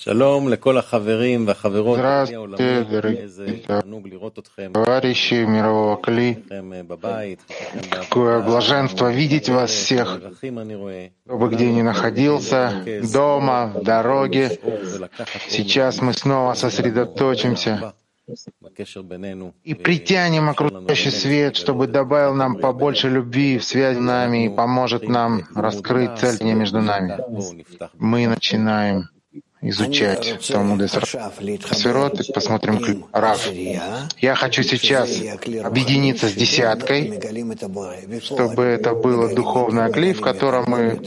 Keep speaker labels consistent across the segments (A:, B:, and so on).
A: Здравствуйте, дорогие товарищи мирового Кли. Какое блаженство видеть вас всех, кто бы где ни находился, дома, в дороге. Сейчас мы снова сосредоточимся и притянем окружающий свет, чтобы добавил нам побольше любви в связь с нами и поможет нам раскрыть цель между нами. Мы начинаем изучать Талмуд Сферот и посмотрим Рав. Я хочу сейчас объединиться с десяткой, чтобы это было духовное кли, в котором мы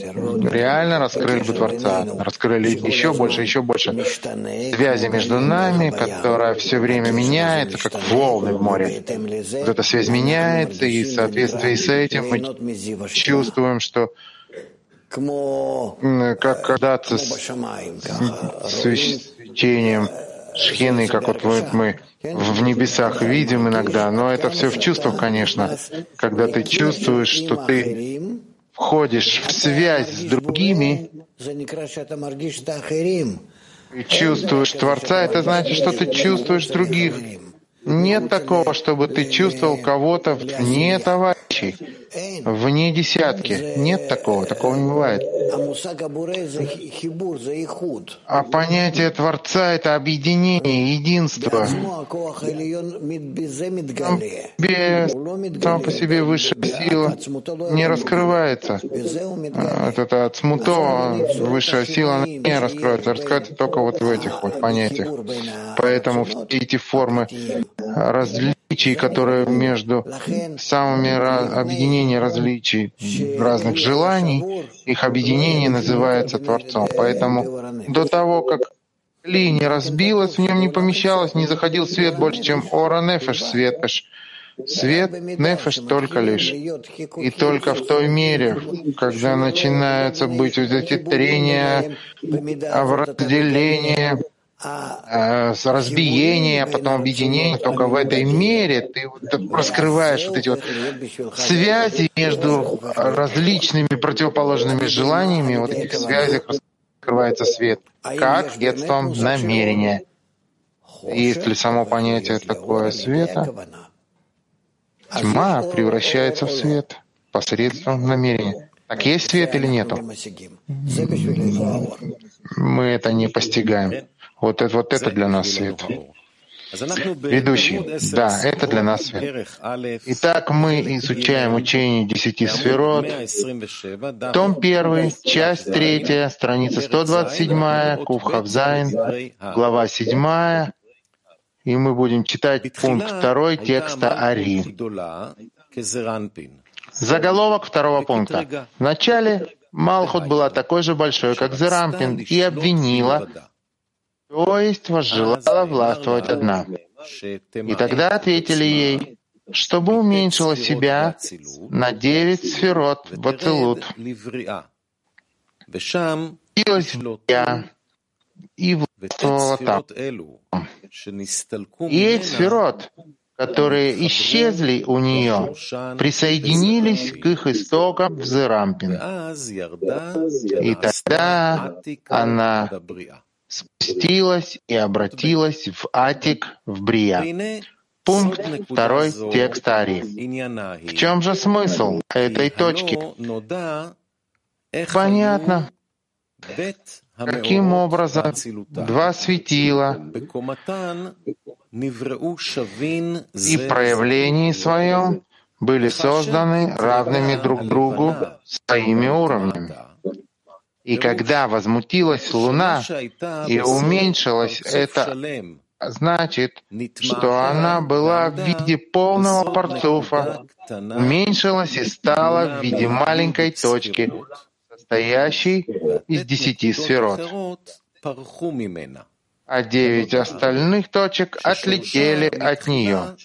A: реально раскрыли бы Творца, раскрыли еще больше, еще больше связи между нами, которая все время меняется, как волны в море. Вот эта связь меняется, и в соответствии с этим мы чувствуем, что как когда-то с свечением шхины, как вот мы в небесах видим иногда, но это все в чувствах, конечно. Когда ты чувствуешь, что ты входишь в связь с другими, и чувствуешь Творца, это значит, что ты чувствуешь других. Нет такого, чтобы ты чувствовал кого-то вне товарищей, вне десятки. Нет такого, такого не бывает. А понятие Творца — это объединение, единство. Сам по себе высшая сила не раскрывается. Это от смуто высшая сила не раскроется, раскроется только вот в этих вот понятиях. Поэтому все эти формы различий, которые между самыми объединения различий разных желаний, их объединение называется Творцом. Поэтому до того, как Ли не разбилась, в нем не помещалось, не заходил свет больше, чем Ора Нефеш, свет Свет Нефеш только лишь. И только в той мере, когда начинаются быть вот эти трения, разделения, разбиение, а потом объединение, только в этой мере ты раскрываешь вот эти вот связи между различными противоположными желаниями, вот этих связях раскрывается свет, как детством намерения. Есть ли само понятие такое света? Тьма превращается в свет посредством намерения. Так есть свет или нету? Мы это не постигаем. Вот это, вот это для нас свет. Ведущий, да, это для нас свет. Итак, мы изучаем учение десяти сфирот. Том первый, часть третья, страница 127, куф-хаф-заин, глава седьмая, и мы будем читать пункт второй текста Ари. Заголовок второго пункта. Вначале Малхут была такой же большой, как Зеир Анпин, и обвинила то есть возжелала властвовать одна. И тогда ответили ей, чтобы уменьшила себя на девять сферот Бацелут. я и властвовала там. И эти сферот, которые исчезли у нее, присоединились к их истокам в Зерампин. И тогда она спустилась и обратилась в Атик, в Брия. Пункт второй текста Ари. В чем же смысл этой точки? Понятно. Каким образом два светила и проявлении своем были созданы равными друг другу своими уровнями. И когда возмутилась Луна и уменьшилась, это значит, что она была в виде полного парцуфа, уменьшилась и стала в виде маленькой точки, состоящей из десяти сферот. А девять остальных точек отлетели от нее.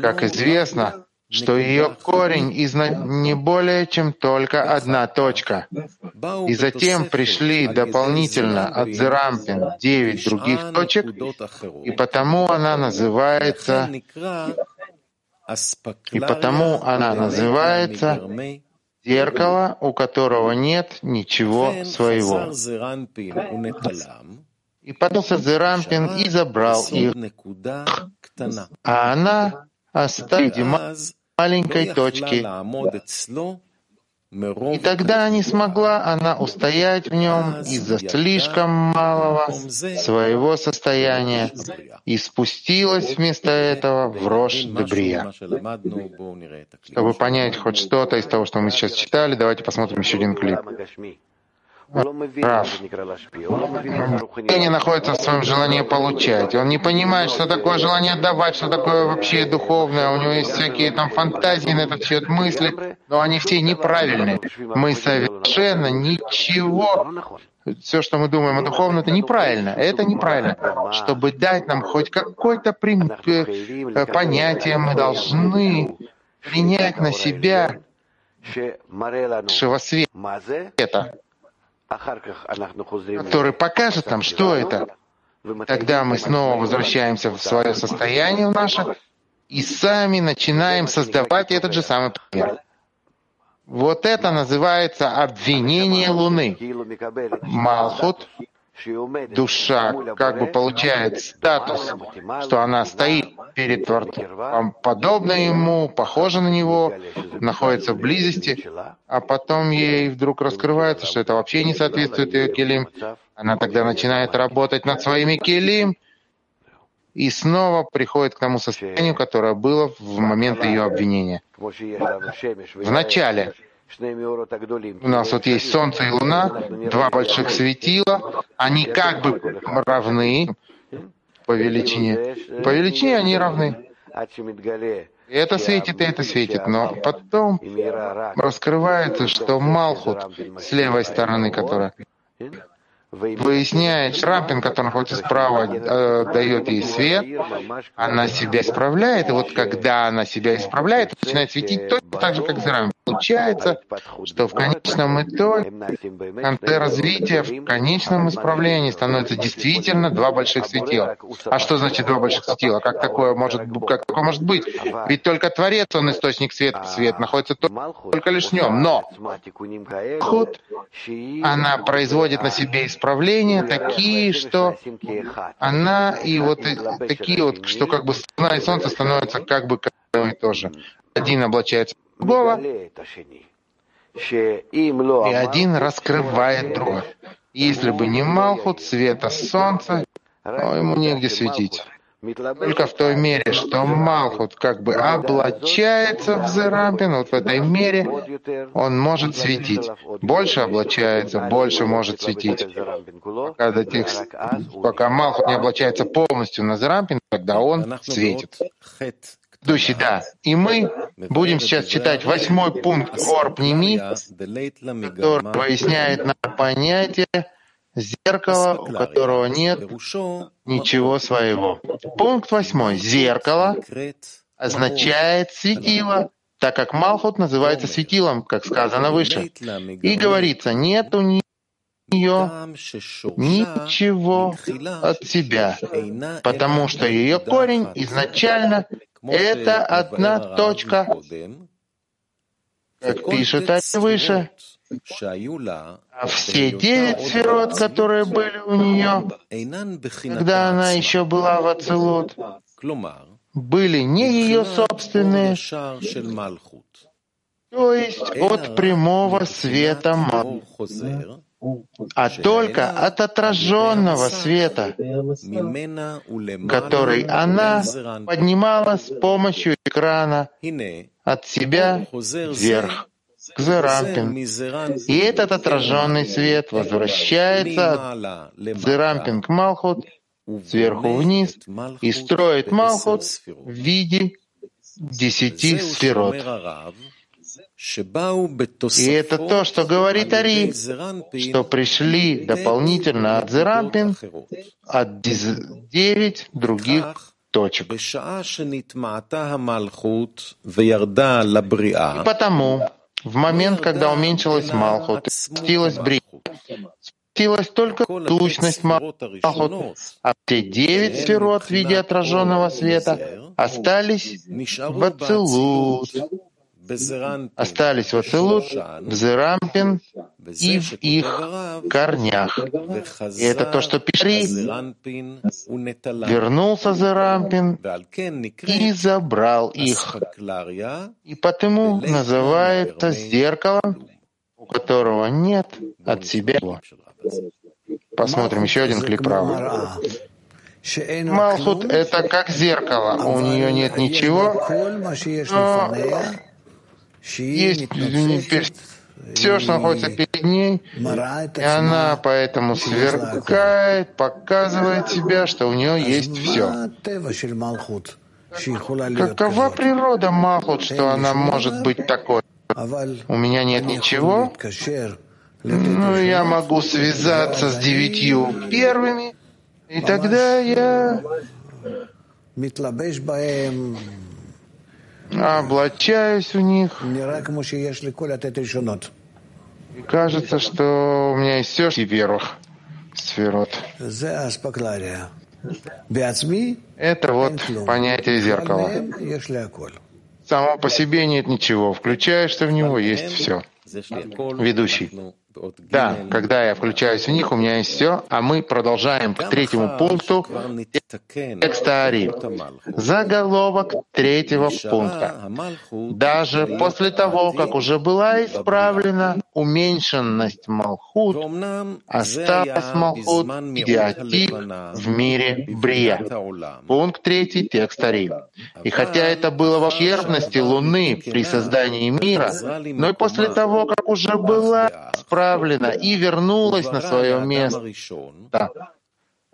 A: Как известно, что ее корень из не более чем только одна точка. И затем пришли дополнительно от Зерампин девять других точек, и потому она называется и потому она называется зеркало, у которого нет ничего своего. И поднялся Зерампин и забрал их, а она оставила маленькой точке. И тогда не смогла она устоять в нем из-за слишком малого своего состояния и спустилась вместо этого в рожь Дебрия. Чтобы понять хоть что-то из того, что мы сейчас читали, давайте посмотрим еще один клип. Прав. не находится в своем желании получать. Он не понимает, что такое желание давать, что такое вообще духовное. У него есть всякие там фантазии на этот счет, мысли, но они все неправильные. Мы совершенно ничего все, что мы думаем о духовном, это неправильно. Это неправильно. Чтобы дать нам хоть какое-то э, понятие, мы должны принять на себя нашего света который покажет нам, что это. Тогда мы снова возвращаемся в свое состояние в наше и сами начинаем создавать этот же самый пример. Вот это называется обвинение Луны. Малхут душа как бы получает статус, что она стоит перед Творцом, подобно ему, похожа на него, находится в близости, а потом ей вдруг раскрывается, что это вообще не соответствует ее келим. Она тогда начинает работать над своими келим и снова приходит к тому состоянию, которое было в момент ее обвинения. В начале у нас вот есть Солнце и Луна, два больших светила, они как бы равны по величине. По величине они равны. И это светит, и это светит. Но потом раскрывается, что Малхут с левой стороны, которая выясняет, Шрампин, который находится справа, э, дает ей свет, она себя исправляет, и вот когда она себя исправляет, начинает светить точно так же, как Зерам. Получается, что в конечном итоге, в конце развития, в конечном исправлении становится действительно два больших светила. А что значит два больших светила? Как такое может, как такое может быть? Ведь только Творец, он источник света, свет находится только лишь в нем. Но Худ, она производит на себе исправления такие, что она и вот такие вот, что как бы Луна и Солнце становятся как бы одно и то же. Один облачается другого, и один раскрывает другого. Если бы не Малхут, света Солнца, то ему негде светить. Только в той мере, что Малхут как бы облачается в Зерампин, вот в этой мере он может светить. Больше облачается, больше может светить. Пока, до тех, пока Малхут не облачается полностью на Зерампин, тогда он светит. Духи, да. И мы будем сейчас читать восьмой пункт Орпними, который поясняет нам понятие Зеркало, у которого нет ничего своего. Пункт восьмой. Зеркало означает светило, так как Малхут называется светилом, как сказано выше. И говорится, нет у нее ничего от себя, потому что ее корень изначально это одна точка, как пишет выше, а все девять сферот, которые были у нее, когда она еще была в Ацелут, были не ее собственные, то есть от прямого света а только от отраженного света, который она поднимала с помощью экрана от себя вверх к Зерампин. И этот отраженный свет возвращается от Зерампин к Малхут сверху вниз и строит Малхут в виде десяти сферот. И это то, что говорит Ари, что пришли дополнительно от Зерампин от девять других точек. И потому в момент, когда уменьшилась Малхут, спустилась Бри, спустилась только сущность Малхут, а те девять сферот в виде отраженного света остались в Ацелут, остались в Ацелут, в Зерампин и в их корнях. И это то, что Пишри вернулся Зерампин и забрал их. И потому называется зеркалом, у которого нет от себя. Посмотрим еще один клик право. Малхут — это как зеркало. У нее нет ничего, но есть все, что находится перед ней, и она поэтому сверкает, показывает себя, что у нее есть все. Какова природа Малхут, что она может быть такой? У меня нет ничего, но я могу связаться с девятью первыми, и тогда я облачаюсь в них. И кажется, что у меня есть все первых сферот. Это вот понятие зеркала. Само по себе нет ничего. Включаешься в него, есть все. Ведущий. Да, когда я включаюсь в них, у меня есть все, а мы продолжаем к третьему пункту текста Ари. Заголовок третьего пункта. Даже после того, как уже была исправлена уменьшенность Малхут, осталась Малхут идиотик в мире Брия. Пункт третий текста Ари. И хотя это было в ущербности Луны при создании мира, но и после того, как уже была исправлена и вернулась на свое место.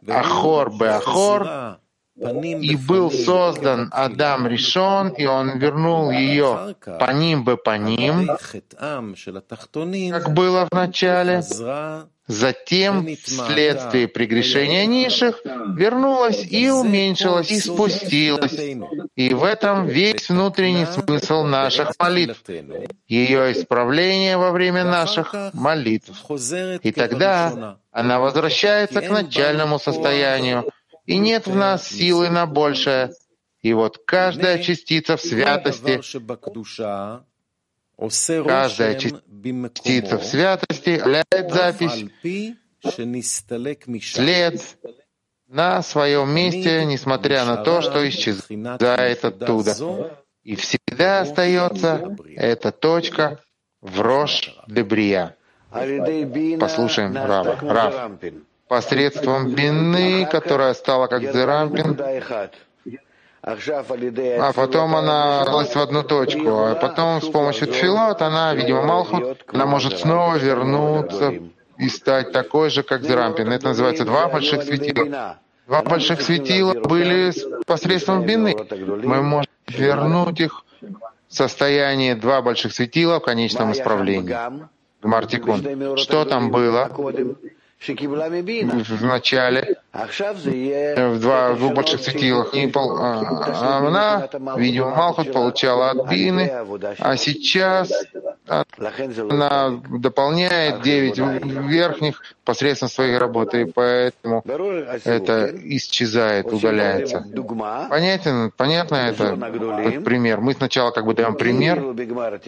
A: Ахор бы Ахор, и был создан Адам Ришон, и он вернул ее по ним бы по ним, как было в начале, Затем, вследствие прегрешения низших, вернулась и уменьшилась, и спустилась. И в этом весь внутренний смысл наших молитв, ее исправление во время наших молитв. И тогда она возвращается к начальному состоянию, и нет в нас силы на большее. И вот каждая частица в святости Каждая частица в святости является запись след на своем месте, несмотря на то, что исчезает оттуда. И всегда остается эта точка в Рош Дебрия. Послушаем Рава. Рав. Посредством бины, которая стала как Зерампин, а потом она осталась в одну точку, а потом с помощью тфилот она, видимо, Малхут, она может снова вернуться и стать такой же, как Зерампин. Это называется два больших светила. Два больших светила были посредством бины. Мы можем вернуть их в состояние два больших светила в конечном исправлении. Гмартикун. Что там было? В начале, в два в двух больших светилах. И пол, а, она, видимо, Малхут получала от Бины, а сейчас она дополняет девять верхних посредством своей работы, и поэтому это исчезает, удаляется. Понятен, понятно это, этот пример? Мы сначала как бы даем пример,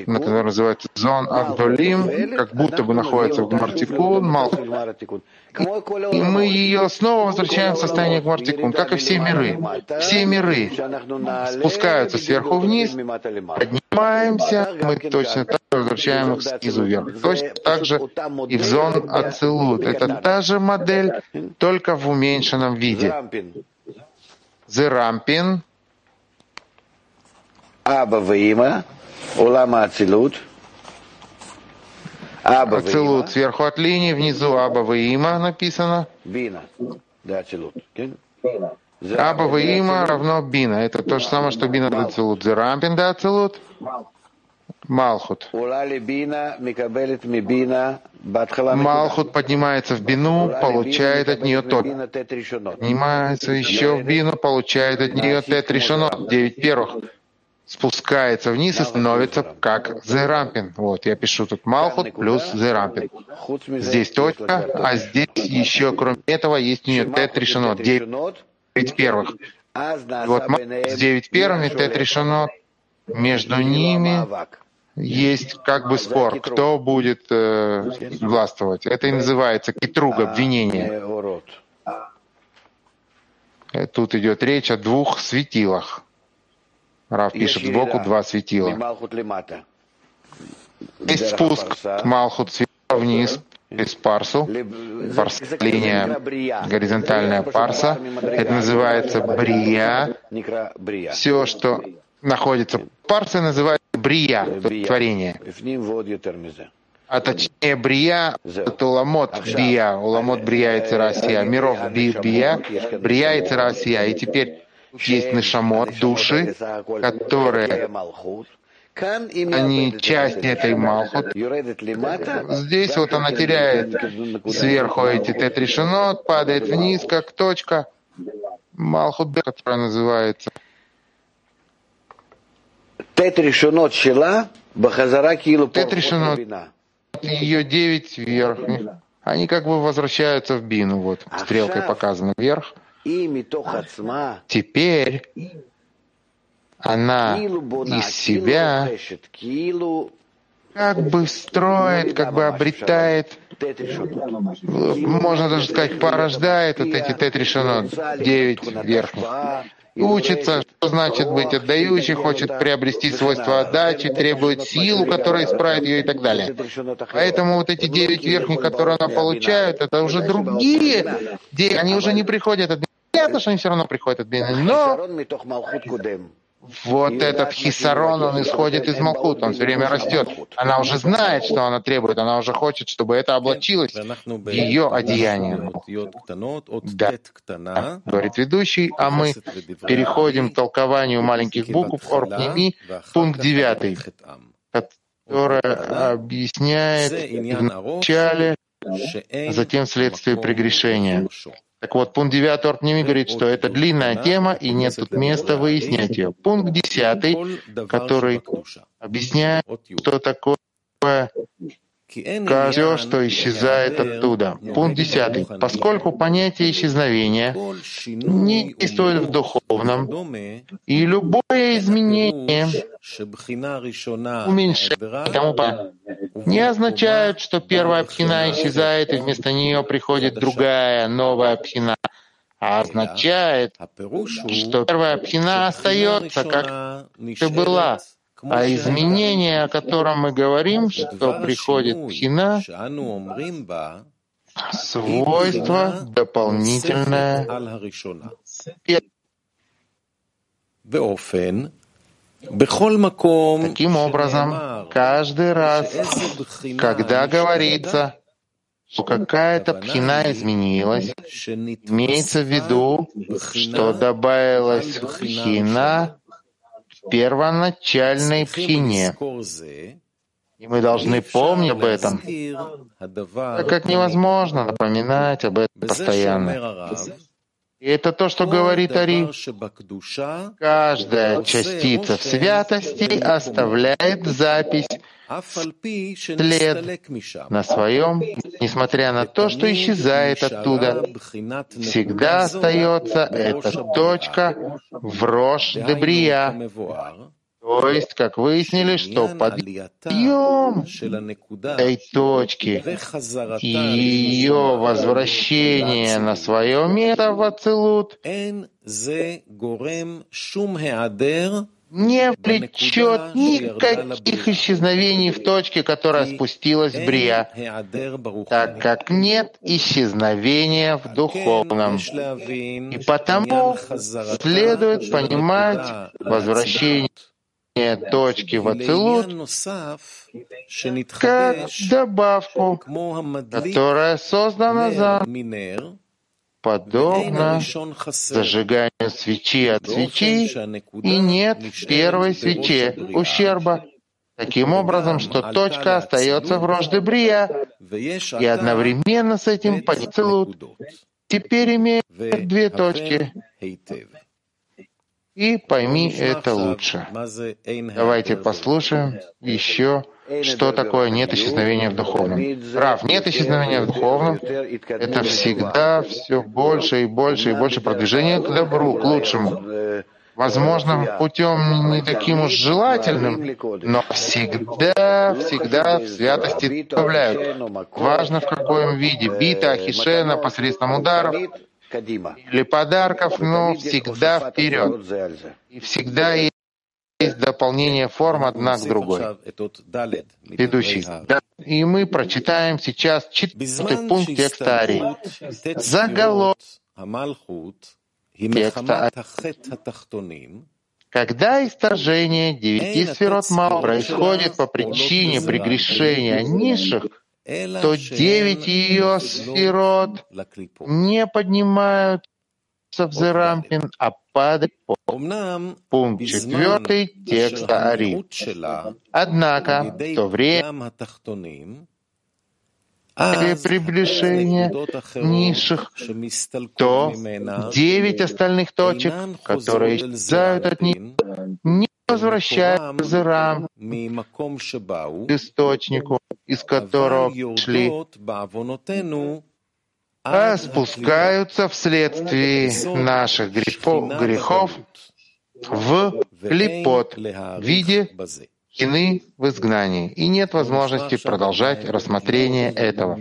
A: который называется зон Агдолим, как будто бы находится в Гмартикун. И мы ее снова возвращаем в состояние Гмартикун, как и все миры. Все миры спускаются сверху вниз, поднимаемся, мы точно так же возвращаем их снизу вверх. Точно так же и в зон Ацелут. Это та же модель, только в уменьшенном виде. Зерампин.
B: Аба Ваима, Улама Ацелут —
A: Ацелут сверху от линии, внизу Аба Има написано. Аба Има равно Бина. Это то же самое, что Бина да Ацелут. Зерампин да Ацелут. Малхут. Малхут поднимается в бину, получает от нее тот. Поднимается еще в бину, получает от нее тет решено. Девять первых. Спускается вниз и становится как Зерампин. Вот, я пишу тут Малхут плюс Зерампин. Здесь точка, а здесь еще, кроме этого, есть у нее Тет решено, 9 первых. Вот с 9 первыми Тет решено, между ними есть как бы спор, кто будет э, властвовать. Это и называется китруг, обвинение. Э, тут идет речь о двух светилах. Рав пишет сбоку два светила. Есть спуск Малхут сверху вниз, из парсу, парс, линия горизонтальная парса. Это называется брия. Все, что находится в парсе, называется брия, творение. А точнее брия — это уламот бия, уламот брия и церасия, миров би, бия, брия. и церасия. И теперь есть нашамот, души, которые они часть этой Малхут. Здесь вот она теряет. Сверху эти тетрешинот, падает вниз, как точка. Малхут, которая называется
B: Тетрешинот шела, бахазара килу
A: Тетрешинот, ее девять верхних. Они как бы возвращаются в бину, вот, стрелкой показано вверх. Теперь она из себя как бы строит, как бы обретает, можно даже сказать, порождает вот эти тетришинот, девять верхних. Учится, что значит быть отдающий, хочет приобрести свойства отдачи, требует силу, которая исправит ее и так далее. Поэтому вот эти девять верхних, которые она получает, это уже другие, они уже не приходят от Понятно, что они все равно приходят от но вот этот хисарон, он исходит из Малхут, он все время растет. Она уже знает, что она требует, она уже хочет, чтобы это облачилось ее одеяние. Да, говорит ведущий, а мы переходим к толкованию маленьких букв Орпними, пункт девятый, который объясняет в начале, затем вследствие прегрешения. Так вот, пункт 9 Ортними говорит, что это длинная тема, и нет тут места выяснять ее. Пункт 10, который объясняет, что такое все, что исчезает оттуда. Пункт 10. Поскольку понятие исчезновения не действует в духовном, и любое изменение, уменьшение тому не означает, что первая пхина исчезает, и вместо нее приходит другая, новая пхина, а означает, что первая пхина остается, как ты была, а изменение, о котором мы говорим, что приходит пхина, свойство дополнительное. Таким образом, каждый раз, когда говорится, что какая-то пхина изменилась, имеется в виду, что добавилась пхина первоначальной пхине. И мы должны помнить об этом, так как невозможно напоминать об этом постоянно. И это то, что говорит Ари. Каждая частица в святости оставляет запись, след на своем, несмотря на то, что исчезает оттуда. Всегда остается эта точка в Рош Дебрия, то есть, как выяснили, что подъем этой точки и ее возвращение на свое место в Ацелут не влечет никаких исчезновений в точке, которая спустилась в Брия, так как нет исчезновения в духовном. И потому следует понимать возвращение точки в Ацелут как добавку, которая создана за подобно зажиганию свечи от свечи, и нет в первой свече ущерба. Таким образом, что точка остается в Рождебрия, и одновременно с этим поцелут теперь имеет две точки. И пойми это лучше. Давайте послушаем еще что такое нет исчезновения в духовном. Прав, нет исчезновения в духовном. Это всегда все больше и больше и больше продвижения к добру, к лучшему. возможно, путем не таким уж желательным, но всегда, всегда в святости добавляют. Важно в каком виде. Бита, ахишена, посредством ударов или подарков, но всегда вперед. И всегда есть дополнение форм одна к другой. Ведущий. И мы прочитаем сейчас четвертый пункт текста Ари. Заголовок. текста когда исторжение девяти сферот Мал происходит по причине прегрешения низших, то девять ее сферот не поднимаются в Зерампин, а падают по пункт четвертый текста Ари. Однако в то время или приближение низших, то девять остальных точек, которые исчезают от них, не возвращаются к зырам, к источнику, из которого шли, а спускаются вследствие наших грехов в липот в виде кины в изгнании, и нет возможности продолжать рассмотрение этого.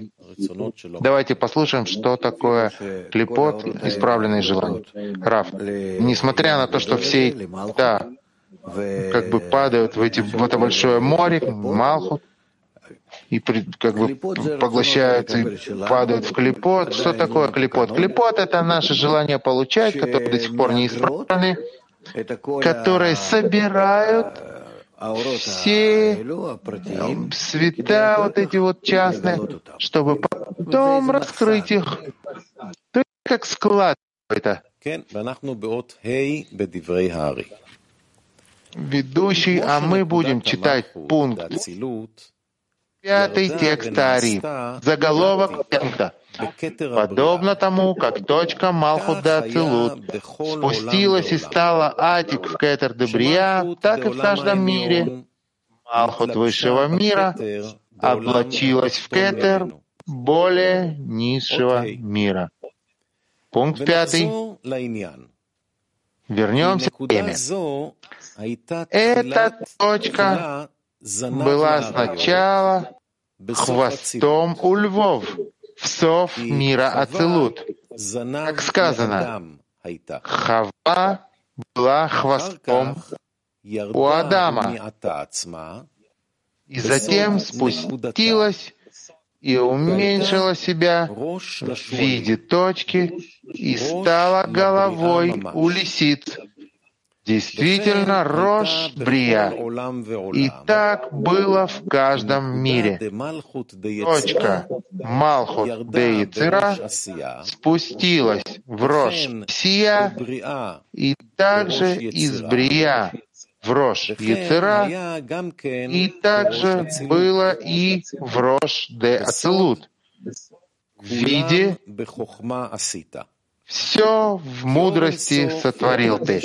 A: Давайте послушаем, что такое клепот, исправленный желание. Рав, несмотря на то, что все да, как бы падают в, эти, в это большое море, Малхут, и как бы поглощаются и падают в клепот. Что такое клепот? Клепот — это наше желание получать, которые до сих пор не исправлены, которые собирают все света вот эти вот частные, чтобы потом раскрыть их. То есть как склад это. Ведущий, а мы будем читать пункт пятый текст Ари, заголовок пункта. Подобно тому, как точка Малхуда Ацилут спустилась и стала Атик в Кетер Дебрия, так и в каждом мире. Малхут высшего мира облачилась в Кетер более низшего мира. Пункт пятый. Вернемся к теме. Эта точка была сначала хвостом у львов, псов мира Ацелут. Как сказано, Хава была хвостом у Адама, и затем спустилась и уменьшила себя в виде точки и стала головой у лисиц. Действительно, Рош Брия. И так было в каждом мире. Точка Малхут де Яцера спустилась в Рош Сия и также из Брия в Рош Яцера, и также было и в Рош де Ацелут в виде все в мудрости сотворил ты.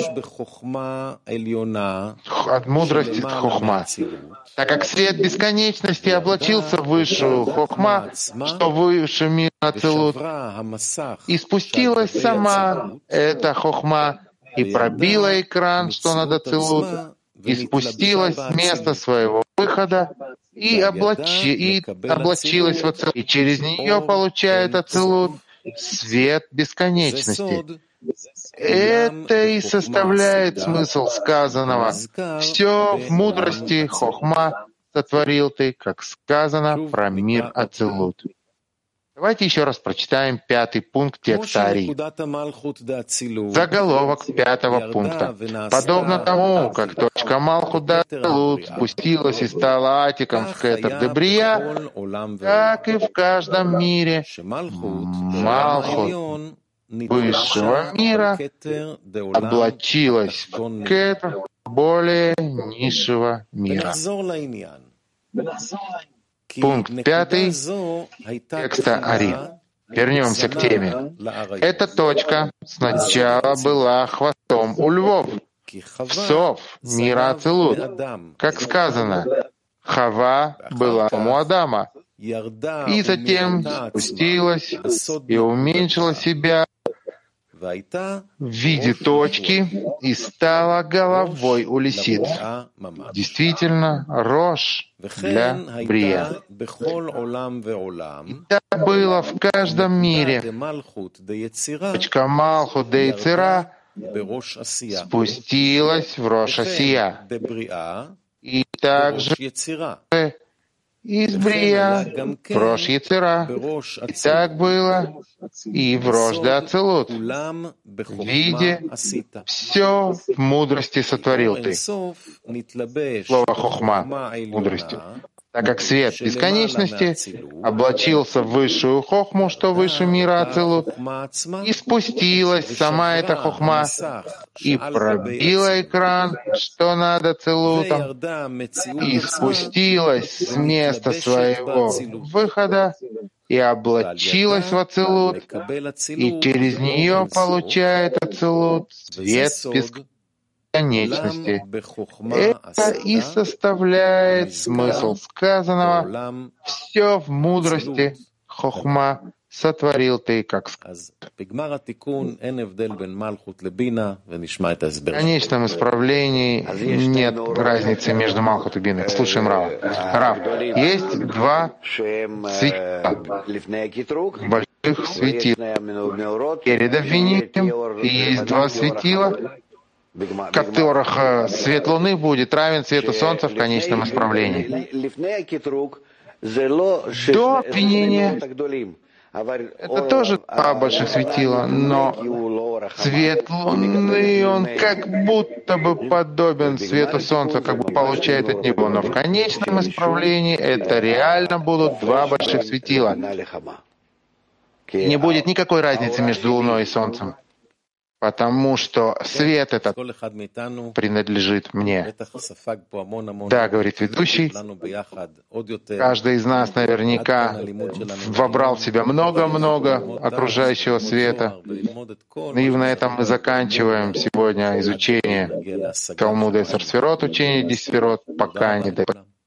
A: От мудрости хохма. Так как свет бесконечности облачился в высшую хохма, что выше мира целут, и спустилась сама эта хохма, и пробила экран, что над Ацелут, и спустилась с места своего выхода, и, облачи, и облачилась в Ацелут, и через нее получает Ацелут свет бесконечности. Это и составляет смысл сказанного. Все в мудрости Хохма сотворил ты, как сказано про мир Ацелут. Давайте еще раз прочитаем пятый пункт текста Ари. Заголовок пятого пункта. Подобно тому, как точка Малхуда Ацелут спустилась и стала атиком в Кетер Дебрия, так и в каждом мире Малхут высшего мира облачилась в Кетер более низшего мира. Пункт пятый текста Ари. Вернемся к теме. Эта точка сначала была хвостом у львов, псов мира Ацелут. Как сказано, Хава была у Адама, и затем спустилась и уменьшила себя в виде точки и стала головой у лисиц. Действительно, рожь для Брия. И так было в каждом мире. Точка Малхут де Яцера спустилась в Рошасия. И также из Брия в Рош Яцера. И так было и в Рош Ацелут. В виде все в мудрости сотворил ты. Слово хохма, мудрости так как свет бесконечности облачился в высшую хохму, что выше мира Ацелут, и спустилась сама эта хохма и пробила экран, что надо Ацелутом, и спустилась с места своего выхода и облачилась в Ацелут, и через нее получает Ацелут свет бесконечности конечности. Это и составляет смысл сказанного «все в мудрости, хохма, сотворил ты, как сказано. В конечном исправлении нет разницы между Малхут и Биной. Слушаем Рава. Рав, есть два светила, больших светила. Перед обвинением и есть два светила в которых свет Луны будет равен свету Солнца в конечном исправлении. До обвинения это тоже два больших светила, но свет Луны, он как будто бы подобен свету Солнца, как бы получает от него. Но в конечном исправлении это реально будут два больших светила. Не будет никакой разницы между Луной и Солнцем потому что свет этот принадлежит мне. Да, говорит ведущий, каждый из нас наверняка вобрал в себя много-много окружающего света. И на этом мы заканчиваем сегодня изучение Талмуда и Сарсферот, учение Дисферот, пока не до